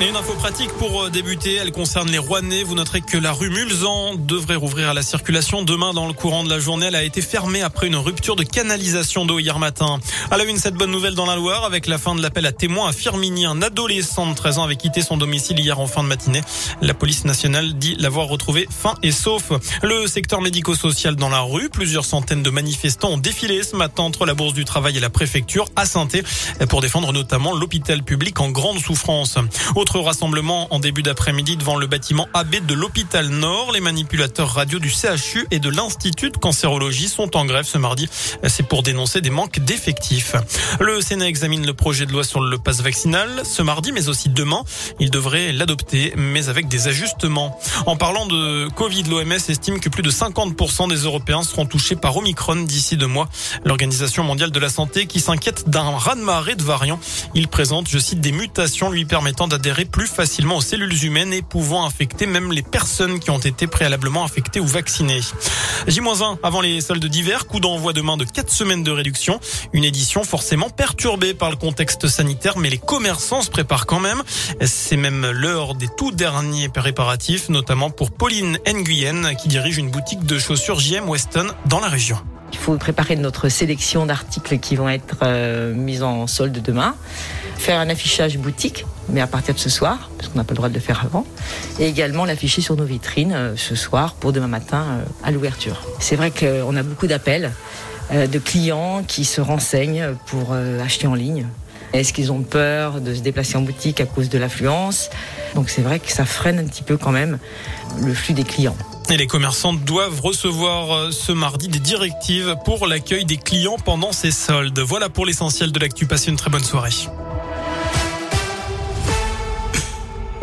Et une info pratique pour euh, débuter, elle concerne les Rouennais. Vous noterez que la rue Mulzan devrait rouvrir à la circulation demain dans le courant de la journée. Elle a été fermée après une rupture de canalisation d'eau hier matin. À la une, cette bonne nouvelle dans la Loire avec la fin de l'appel à témoins à Firmini. Un adolescent de 13 ans avait quitté son domicile hier en fin de matinée. La police nationale dit l'avoir retrouvé fin et sauf. Le secteur médico-social dans la rue. Plusieurs centaines de manifestants ont défilé ce matin entre la Bourse du Travail et la préfecture à saint pour défendre notamment l'hôpital public en grande souffrance. Rassemblement en début d'après-midi devant le bâtiment AB de l'hôpital Nord. Les manipulateurs radio du CHU et de l'Institut de cancérologie sont en grève ce mardi. C'est pour dénoncer des manques d'effectifs. Le Sénat examine le projet de loi sur le pass vaccinal ce mardi, mais aussi demain. Il devrait l'adopter, mais avec des ajustements. En parlant de Covid, l'OMS estime que plus de 50% des Européens seront touchés par Omicron d'ici deux mois. L'Organisation mondiale de la santé qui s'inquiète d'un raz-de-marée de variants. Il présente, je cite, des mutations lui permettant d'adhérer plus facilement aux cellules humaines et pouvant infecter même les personnes qui ont été préalablement infectées ou vaccinées. J-1 avant les soldes d'hiver, coup d'envoi demain de 4 semaines de réduction. Une édition forcément perturbée par le contexte sanitaire, mais les commerçants se préparent quand même. C'est même l'heure des tout derniers préparatifs, notamment pour Pauline Nguyen qui dirige une boutique de chaussures JM Weston dans la région. Il faut préparer notre sélection d'articles qui vont être euh, mis en solde demain, faire un affichage boutique, mais à partir de ce soir, parce qu'on n'a pas le droit de le faire avant, et également l'afficher sur nos vitrines euh, ce soir pour demain matin euh, à l'ouverture. C'est vrai qu'on a beaucoup d'appels de clients qui se renseignent pour acheter en ligne. Est-ce qu'ils ont peur de se déplacer en boutique à cause de l'affluence? Donc c'est vrai que ça freine un petit peu quand même le flux des clients. Et les commerçants doivent recevoir euh, ce mardi des directives pour l'accueil des clients pendant ces soldes. Voilà pour l'essentiel de l'actu. Passez une très bonne soirée.